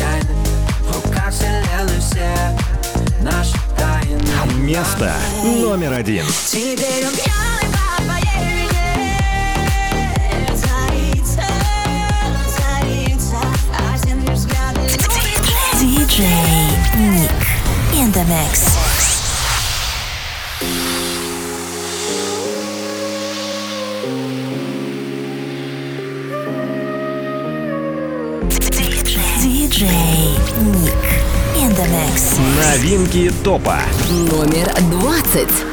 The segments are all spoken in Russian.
случайны В руках вселенной все наши тайны Место номер один. Теперь он пьяный по твоей вине Царица, царица Один лишь взгляд DJ Nick in the mix. Новинки топа. Номер 20.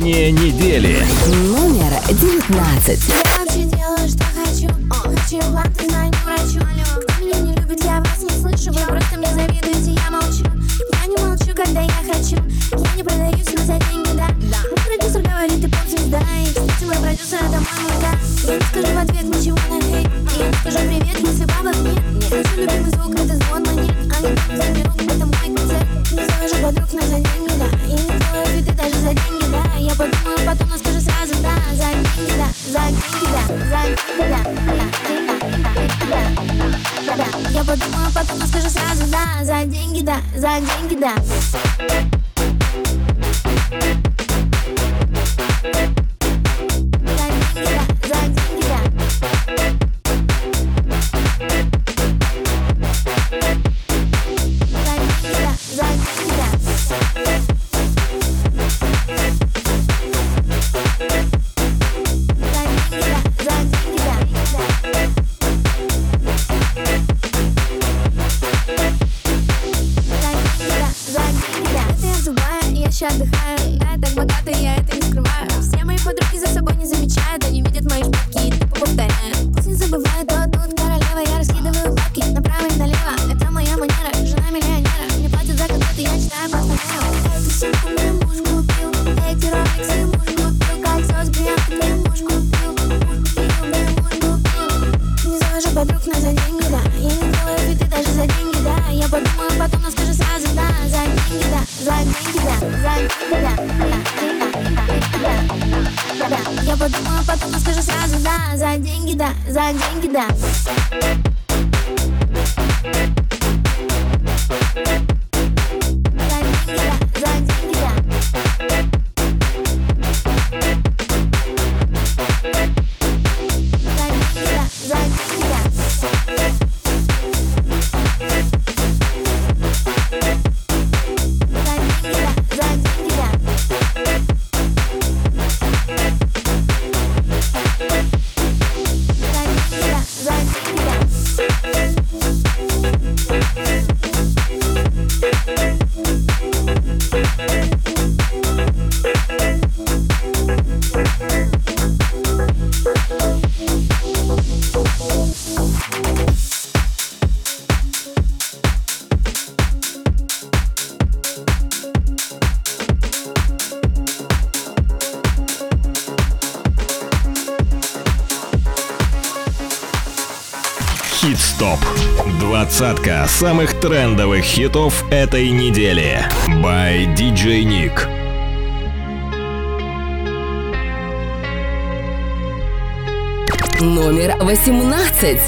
Впечатление недели. Номер девятнадцать. Двадцатка самых трендовых хитов этой недели. By DJ Nick. Номер восемнадцать.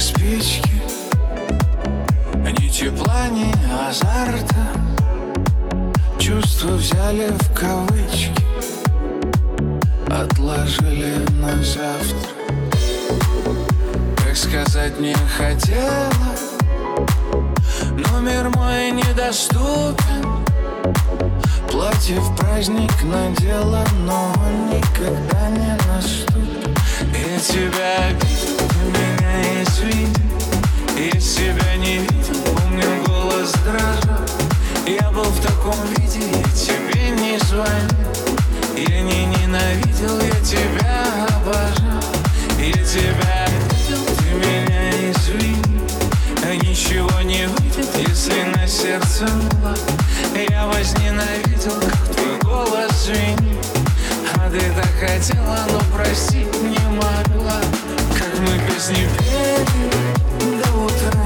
Спички. Ни тепла, ни азарта. Чувства взяли в кавычки. Отложили на завтра. Как сказать не хотела. Но мир мой недоступен. Платье в праздник надела, но он никогда не наступит. Я тебя обидел, ты меня извини Я себя не видел, помню голос дрожал Я был в таком виде, тебе не звонил Я не ненавидел, я тебя обожал. Я тебя обидел, ты меня извини. А Ничего не выйдет, если на сердце мало Я возненавидел, как твой голос звенит. А ты так хотела, но простить не могла Как мы песни пели до утра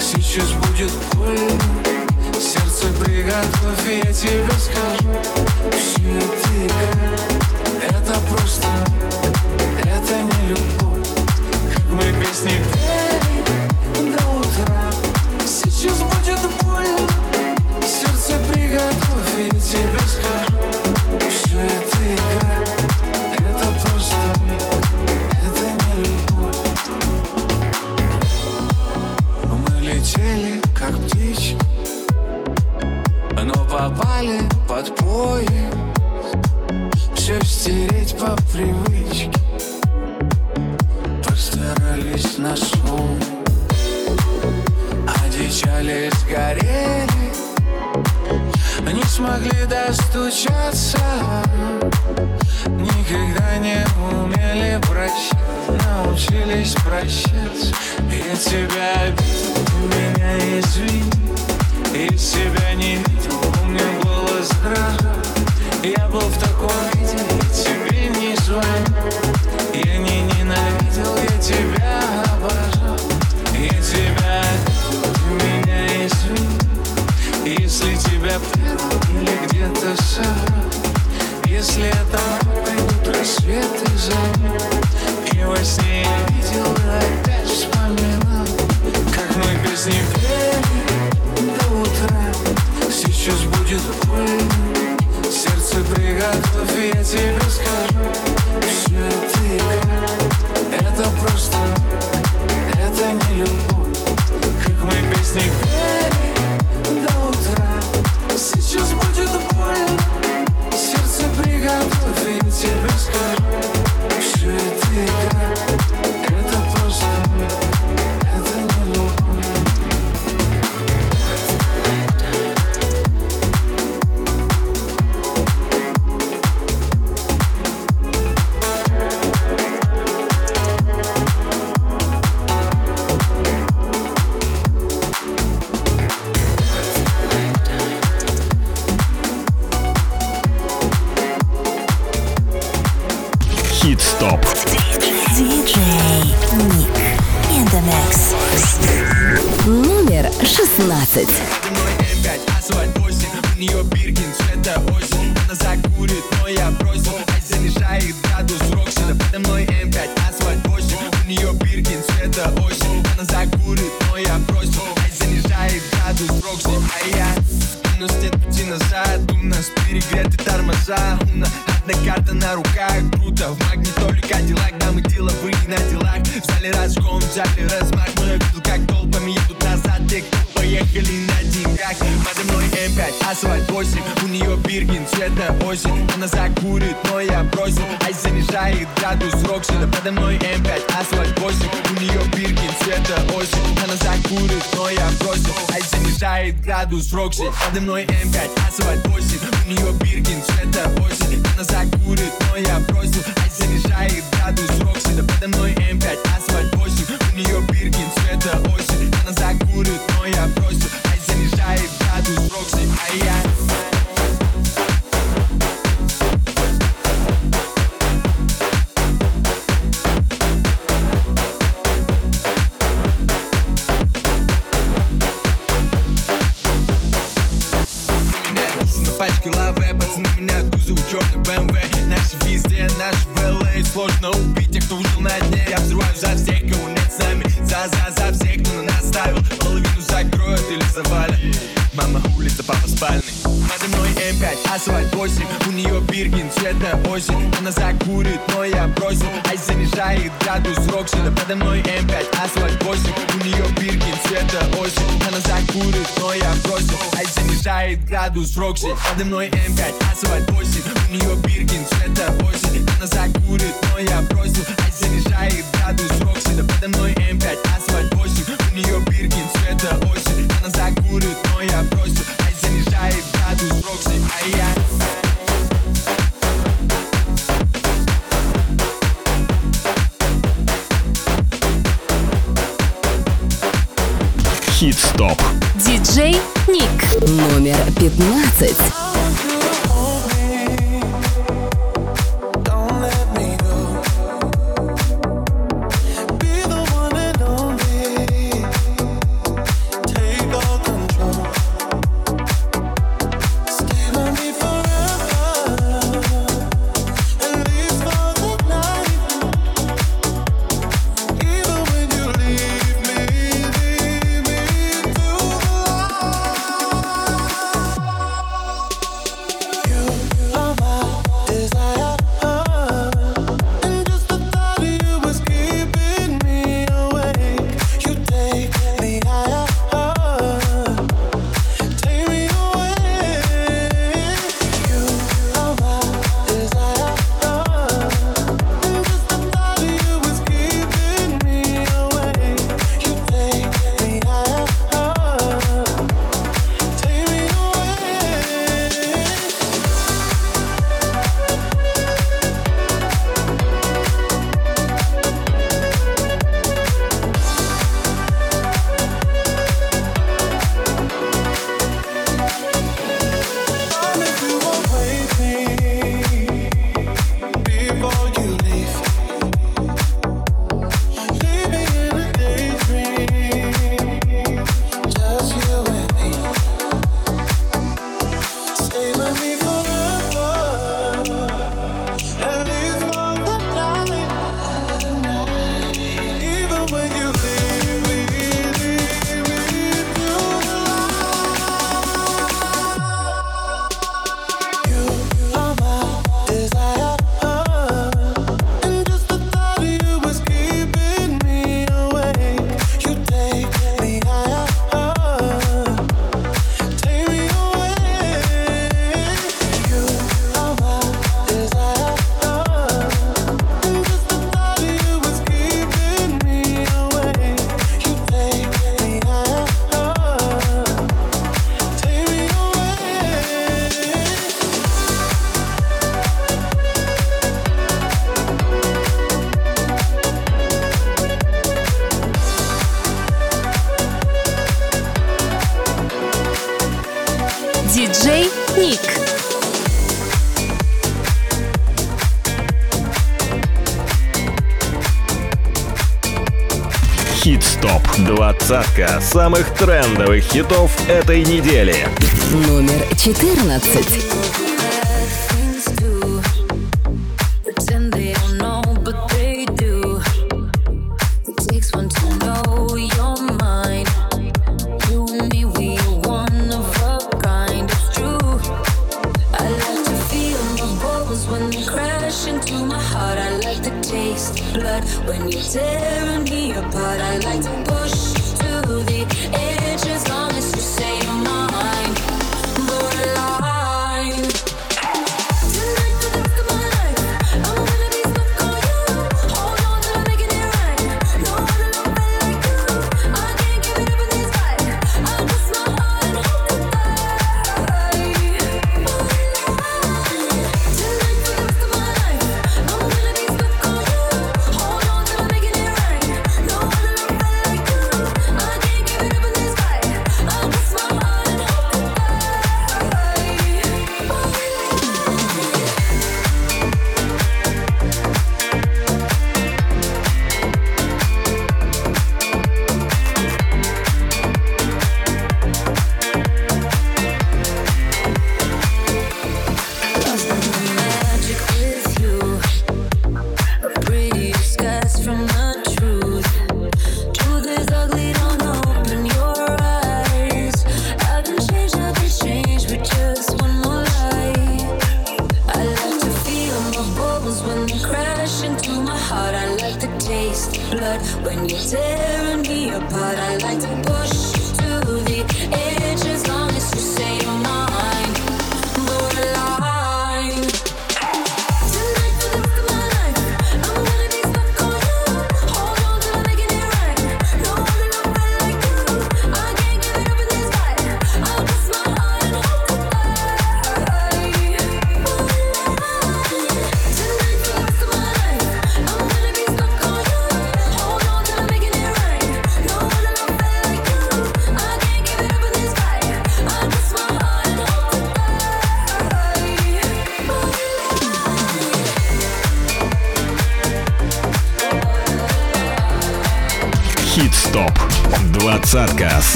Сейчас будет больно. Сердце приготовь, я тебе скажу. Все это игра, это просто. Это не любовь Как мы песни пели Не смогли достучаться. Никогда не умели прощать Научились прощаться. Я тебя обидел, меня извини. И себя не видел, помню голос дрожал Я был в таком виде, я тебе не звонил Я не ненавидел, я тебя Или где-то соврал Если это пойдут рассветы за И во сне я и опять вспоминал Как мы песни пели до утра. Сейчас будет больно Сердце приготовь, я тебе Нас Визитная карта на руках, круто В магнитоле Кадиллак, дамы деловые на делах В зале разгон, в зале размах. Но я видел, как толпами едут назад Те, поехали на деньгах Подо мной M5, асфальт 8 У нее Биркин, цвета осень. Она закурит, но я бросил Ice занижает градус в роксе Да подо мной M5, асфальт 8 У нее Биркин, цвета осень. Она закурит, но я бросил Ice занижает градус в роксе Подо мной M5, асфальт 8 У нее Биркин, цвета осень. Она закурит, но я бросил Ай занижает градус Рокси Да подо мной М5, асфальт 8 У нее Биркин, цвета осень. Она закурит, но я бросил Ай занижает градус Рокси Ай-яй на пачке лаве Пацаны меня кузов черный БМВ Наши везде, наш в Сложно убить тех, кто ужил на асфальт 8 У нее Биркин, цвета осень Она закурит, но я бросил. Ай занижает градус Рокси Да подо мной М5, асфальт 8 У нее Биркин, цвета осень Она закурит, но я бросил. Ай занижает градус Рокси Подо мной М5, асфальт 8 У нее Биркин, цвета осень Она закурит, но я бросил. Ай занижает градус Рокси подо мной М5, асфальт 8 15. believe in Двадцатка самых трендовых хитов этой недели. Номер 14.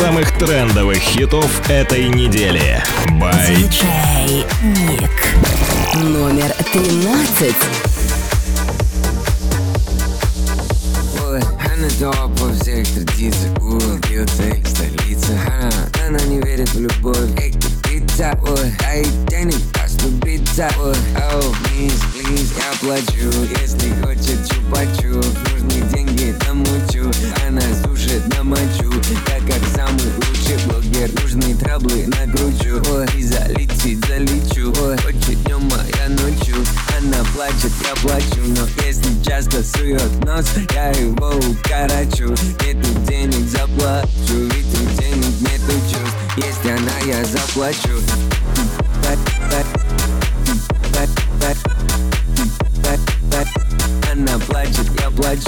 Самых трендовых хитов этой недели. By Диджей Ник. Номер 13. Ой, она всех столица не верит в любовь Эй, ты пицца Ой, а ей денег оступиться Ой, оу, please, please, я плачу Если хочет чупа-чуп Нужны деньги, намучу. Она сушит на Я как самый лучший блогер. Нужны траблы накручу Ой, и залетит, залечу. Ой, хочет днем, я ночью. Она плачет, я плачу Но если часто сует нос Я его укорочу. Нету денег, заплачу Ведь у денег нету чувств. Если она, я заплачу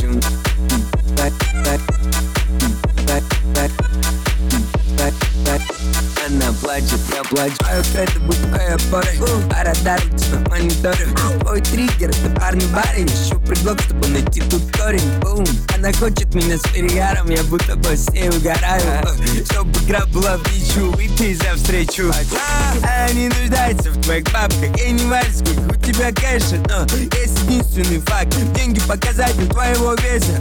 я я А это бухая пора. А радар у тебя в мониторе Твой триггер, это парный барин. Ищу предлог, чтобы найти тут корень Бум. Она хочет меня с перегаром. Я будто бы с ней угораю. Чтобы игра была в ничью Выпей за встречу. Она не нуждается в твоих бабках. И не важно, сколько у тебя кэша. Но есть единственный факт. Деньги показатель твоего веса.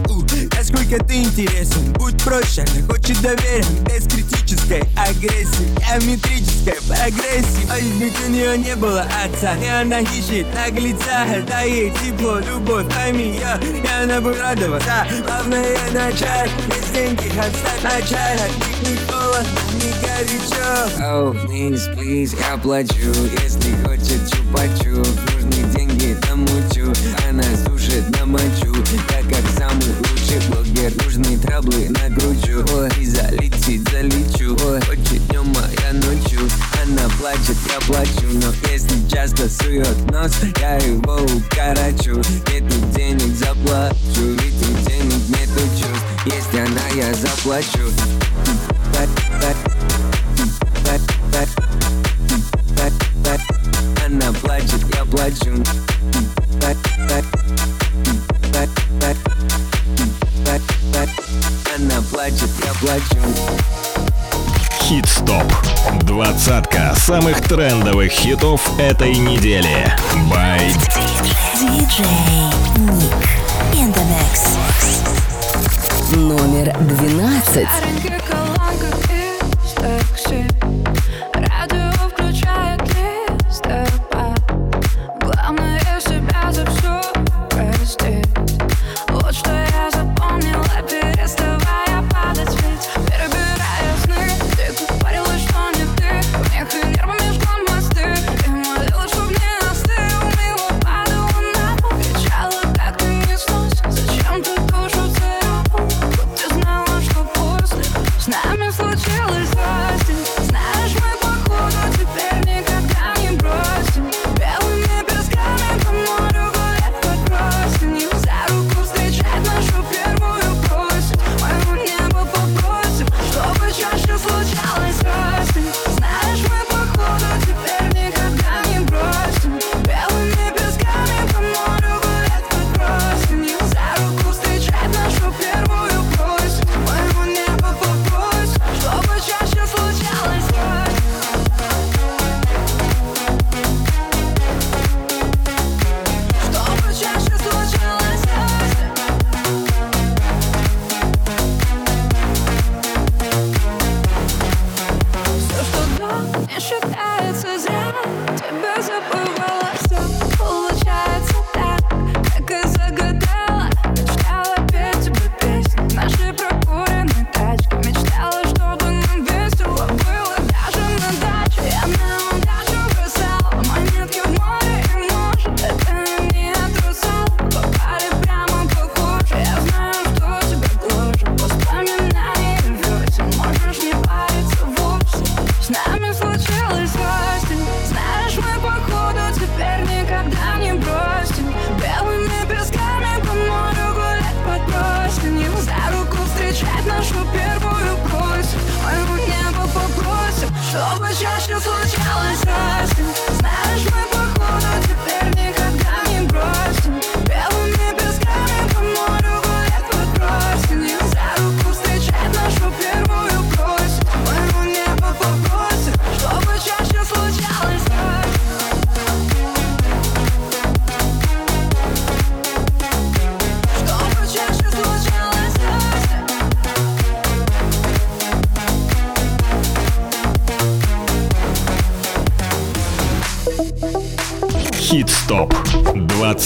Насколько ты интересен. Будь проще, она хочет доверия. Без критической агрессии Геометрической прогрессии Ой, ведь у нее не было отца И она ищет наглеца. Дай ей тепло, любовь, пойми я И она будет радоваться. Главное начать Без деньги оставь начать. От не холодно, не горячо. Oh, please, please, я плачу Если хочет чупа-чуп сует нос Я его укорочу Нету денег, заплачу Ведь у денег нету чувств Если она, я заплачу. Она плачет, я плачу. Она плачет, я плачу Хит-стоп. Двадцатка самых трендовых хитов этой недели. By. Номер 12.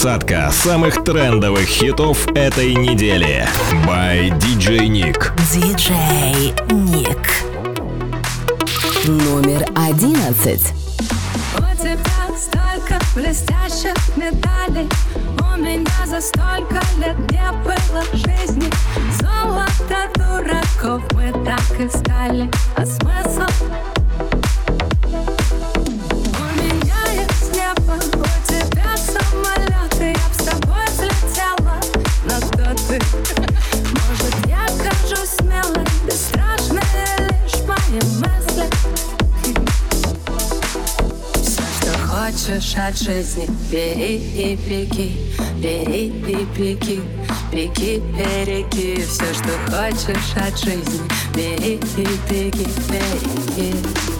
Двадцатка самых трендовых хитов этой недели. By DJ Nick. DJ Nick. Номер одиннадцать. У тебя столько блестящих медалей У меня за столько лет не было жизни Золото дураков мы так искали А смысл хочешь от жизни. Бери и беги, бери и беги Беги, береги. Все, что хочешь от жизни. Бери и беги, береги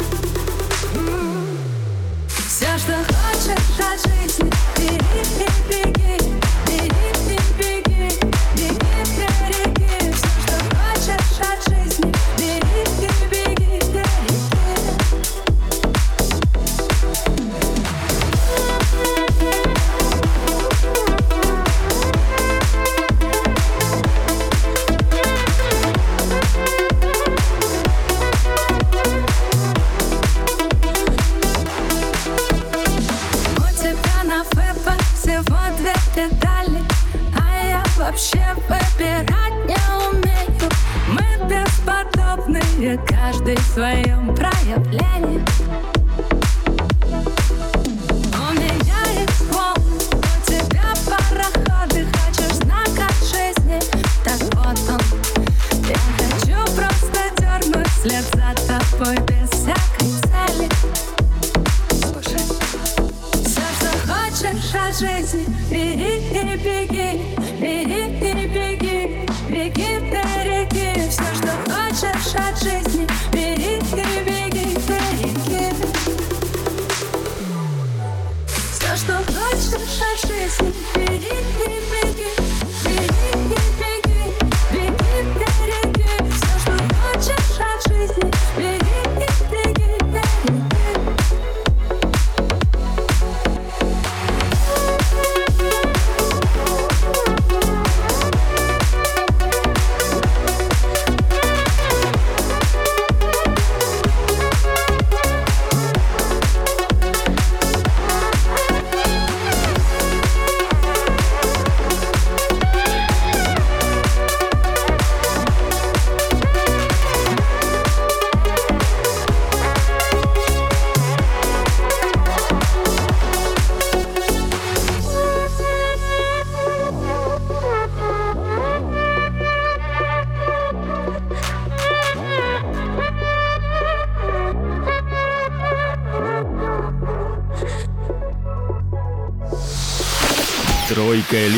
беги, бери беги, беги, береги. Все, что хочешь от жизни, бери беги, береги. Все, что хочешь от жизни, бери беги,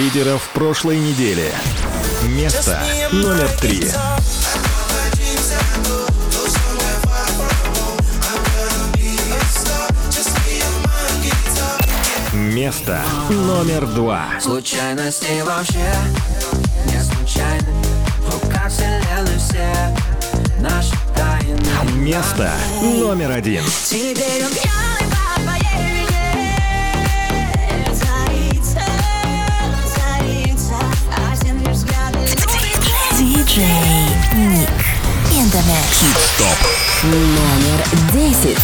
лидеров прошлой недели. Место номер три. Место номер два. Случайности вообще не случайны В руках вселенной все наши тайны Место номер один. Теперь он и DJ Nick. In the mix. Стоп. Номер десять.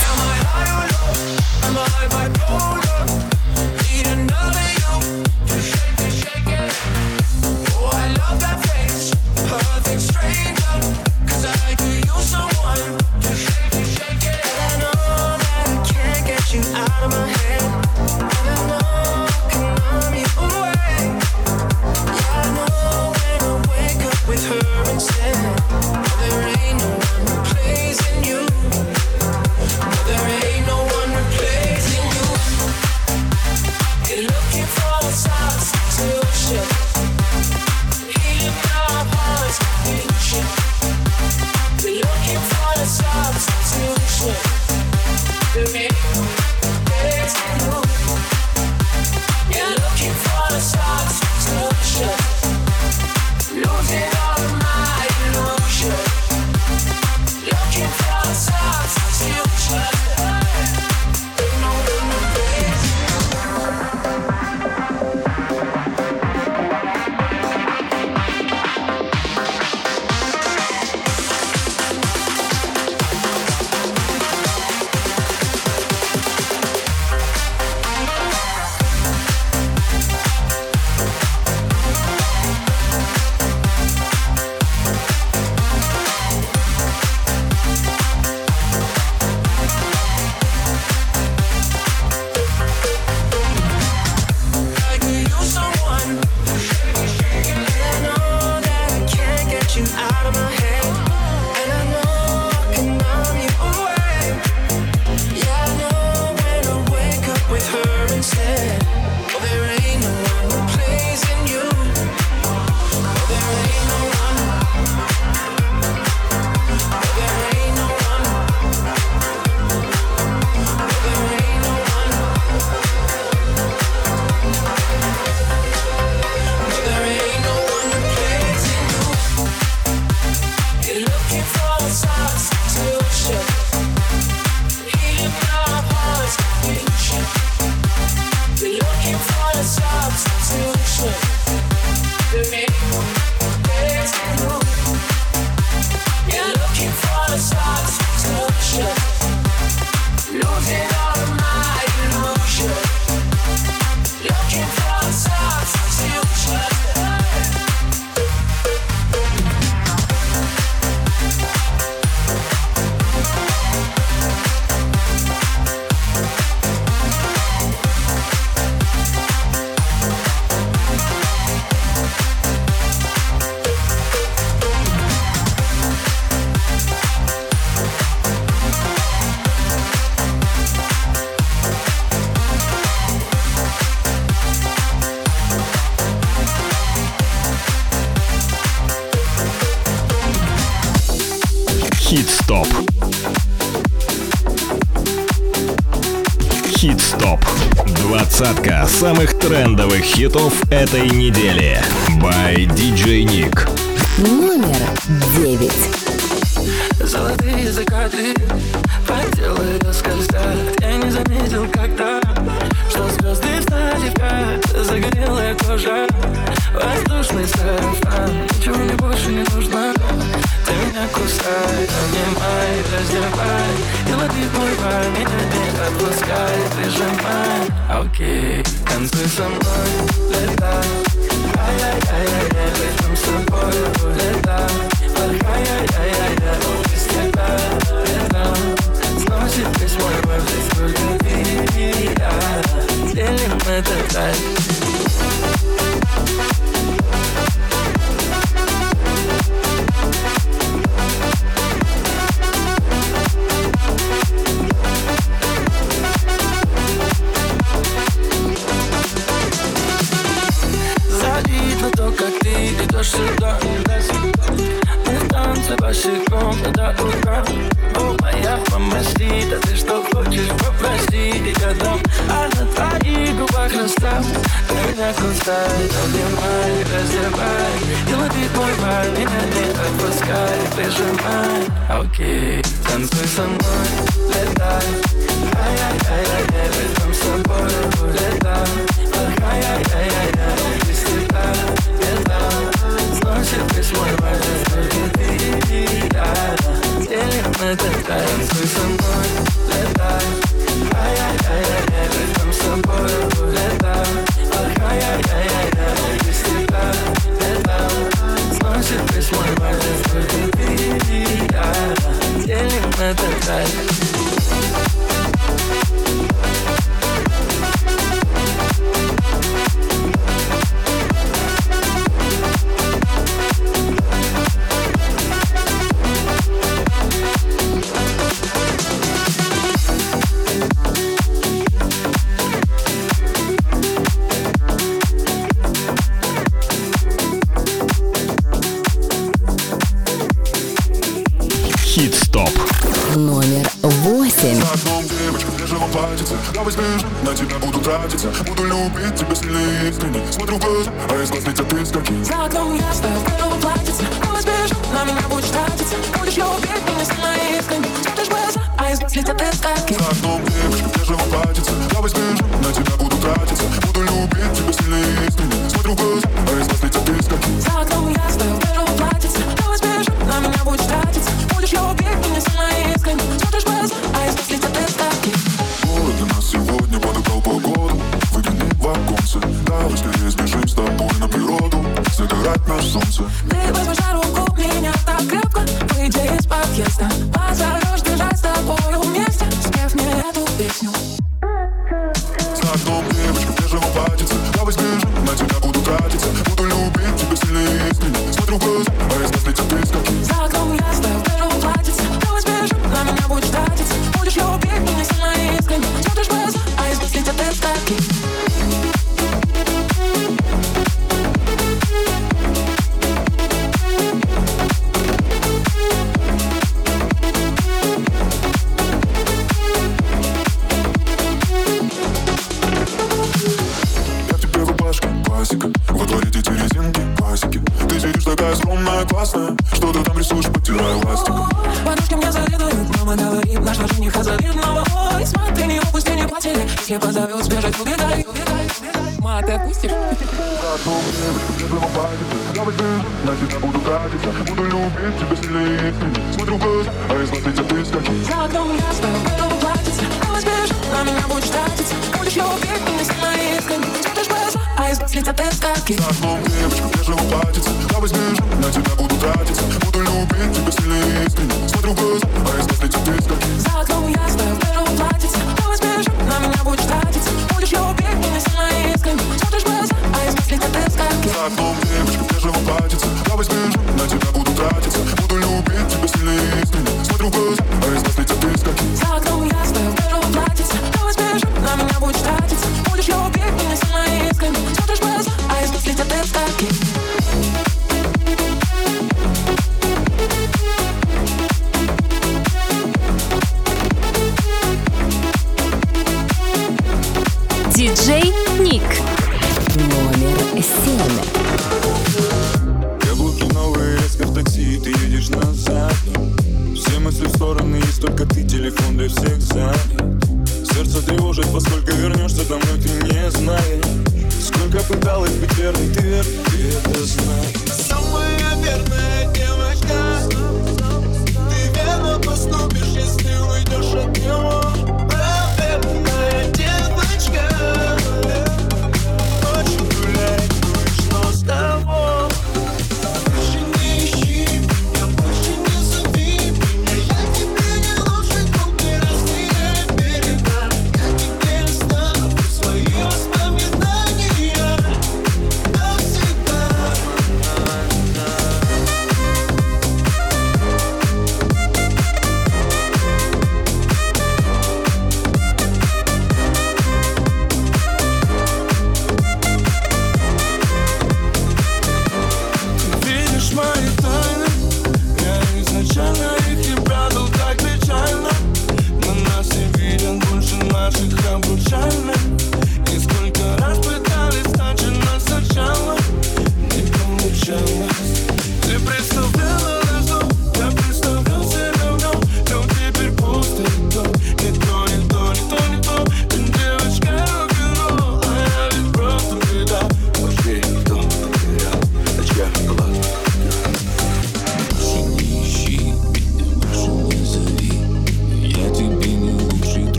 Самых трендовых хитов этой недели. By DJ Nick. Номер девять. Золотые закаты по телу скользят Я не заметил когда Что звезды встали в кат Загорелая кожа Воздушный сарафан Ничего мне больше не нужно меня кусай, обнимай, раздевай. И лови мой меня не отпускай Прижимай, окей Танцуй со мной, летай. Ай-яй-яй-яй, летим с тобой, летай. Ай-яй-яй-яй, без тебя летом Сносит весь мой вайб, здесь только ты я. Делим этот кайф идешь сюда Мы в танце босиком до утра О, моя мамасита, ты что хочешь, попроси Я дам, а на твоих губах расстав Ты меня кусай, обнимай, раздевай. И лови мой бар, меня не отпускай Прижимай, окей, танцуй со мной, летай. Ай-яй-яй-яй, рядом с тобой летай. Ай-яй-яй-яй, Сносит За окном девочка в бежевом платьице? Давай сбежим, на тебя буду тратиться. Буду любить тебя сильнее и искренне. Смотрю в глаза, а из глаз летят искорки За окном я стою в белом платьице? Давай сбежим, на меня будешь тратиться. Будешь любить меня сильно искренне. Смотришь в глаза, а из глаз летят искорки За окном девочка в бежевом платьице? Давай сбежим, на тебя буду тратиться. Буду любить тебя сильнее и искренне. Смотрю в глаза, а из глаз летят искорки За окном я стою в белом платьице? Давай сбежим, на меня будешь тратиться. Будешь любить Загорать на солнце Ты возьмешь убегай Ма, ты отпустишь? На тебя буду тратиться Буду любить тебя сильнее искренне глаза, а из глаз летят искорки За окном я стою в белом платьице Давай сбежим, на меня будешь тратиться Будешь любить меня сильно искренне Смотришь в глаза, а из глаз летят искорки За окном девочка бежевом платьице Давай сбежим, на тебя буду тратиться Буду любить тебя сильнее искренне Смотрю в глаза, а из глаз летят искорки За окном я стою в белом платьице Давай сбежим, на меня будешь тратиться. Будешь любить меня сильно искренне Смотришь глаза, а из глаз летят искорки За окном девочка в бежевом платьице. Давай сбежим, на тебя буду тратиться. Буду любить тебя сильнее и искренне. Смотрю в глаза, а из глаз летят искорки За окном я стою в белом платьице. Давай сбежим, на меня будешь тратиться. Будешь любить меня сильно искренне Смотришь глаза, а из глаз летят искорки сильно. Каблуки новые, резко в такси, ты едешь назад. Все мысли в стороны, есть только ты, телефон для всех занят. Сердце тревожит, поскольку вернешься домой, ты не знаешь. Сколько пыталась быть верной, ты, вер, ты это знаешь. Самая верная.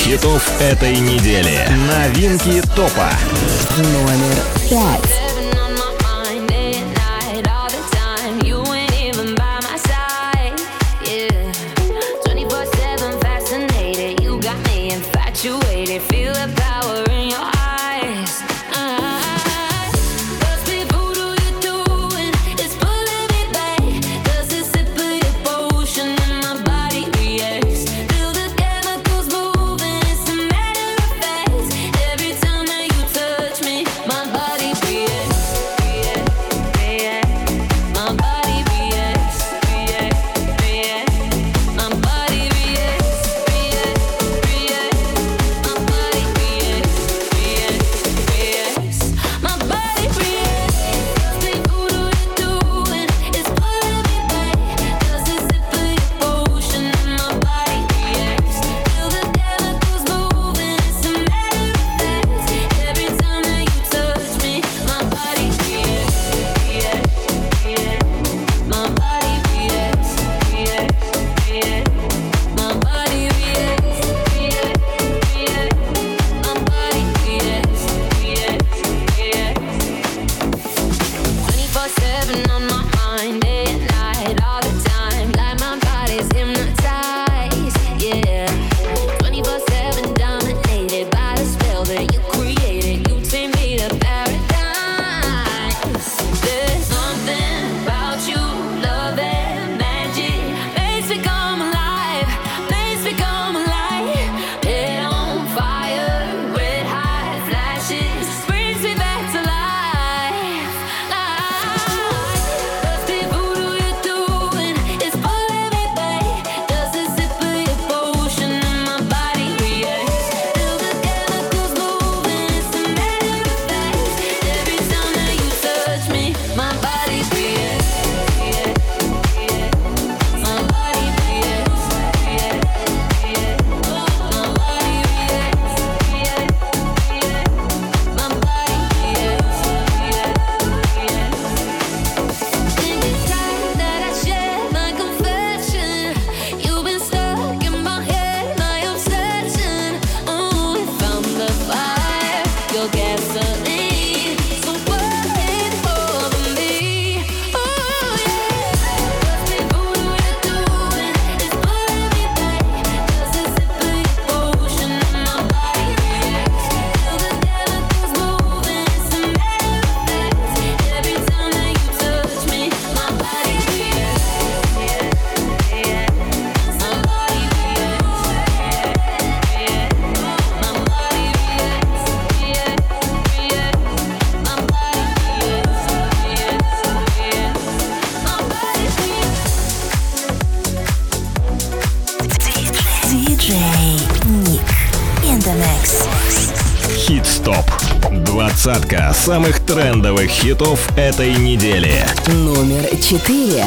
хитов этой недели. Новинки топа. Номер пять. самых трендовых хитов этой недели. Номер четыре.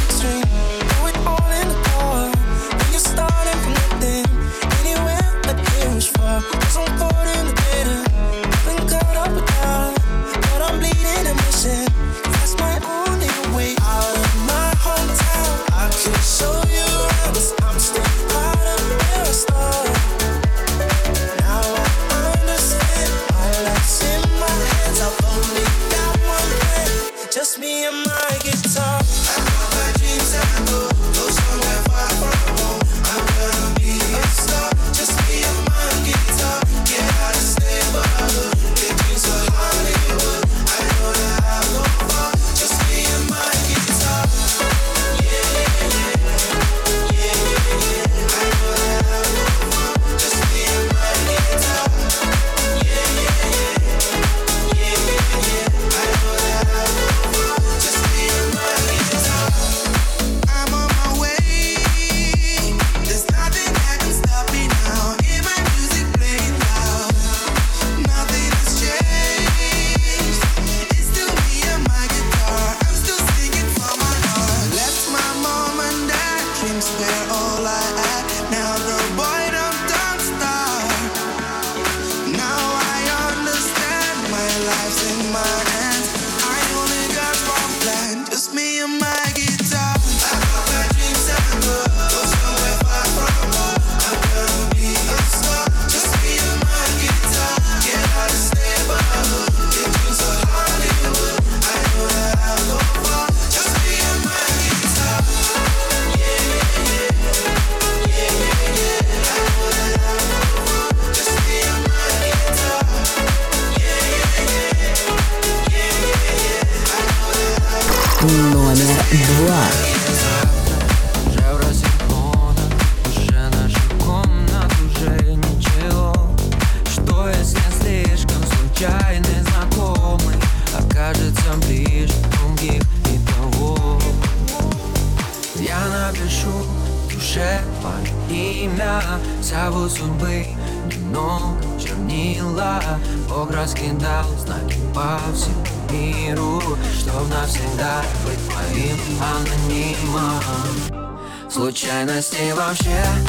Noir. i'm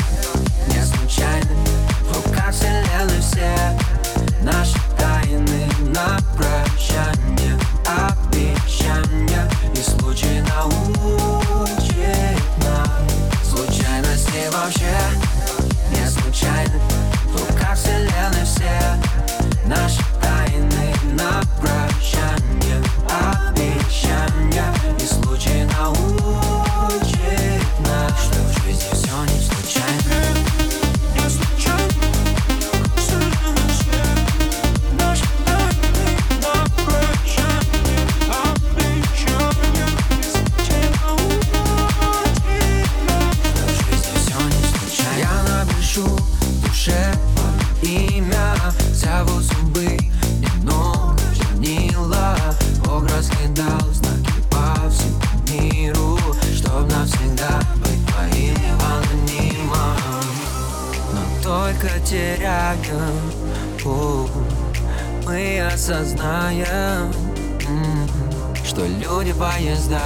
Что люди поезда,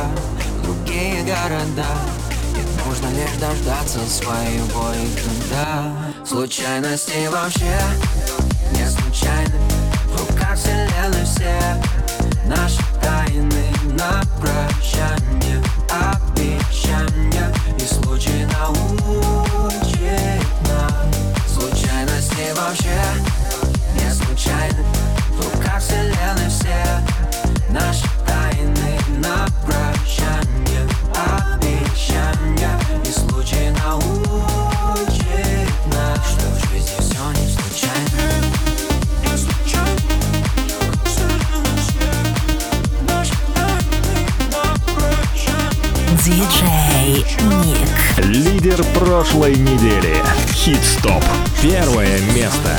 в другие города. И нужно лишь дождаться своего и когда Случайности вообще не случайны. В руках вселенной все наши тайны на прощание Обещания. И случай научит нас. Случайности вообще не случайны. В руках вселенной все Лидер прошлой недели. Хит-стоп. Первое место.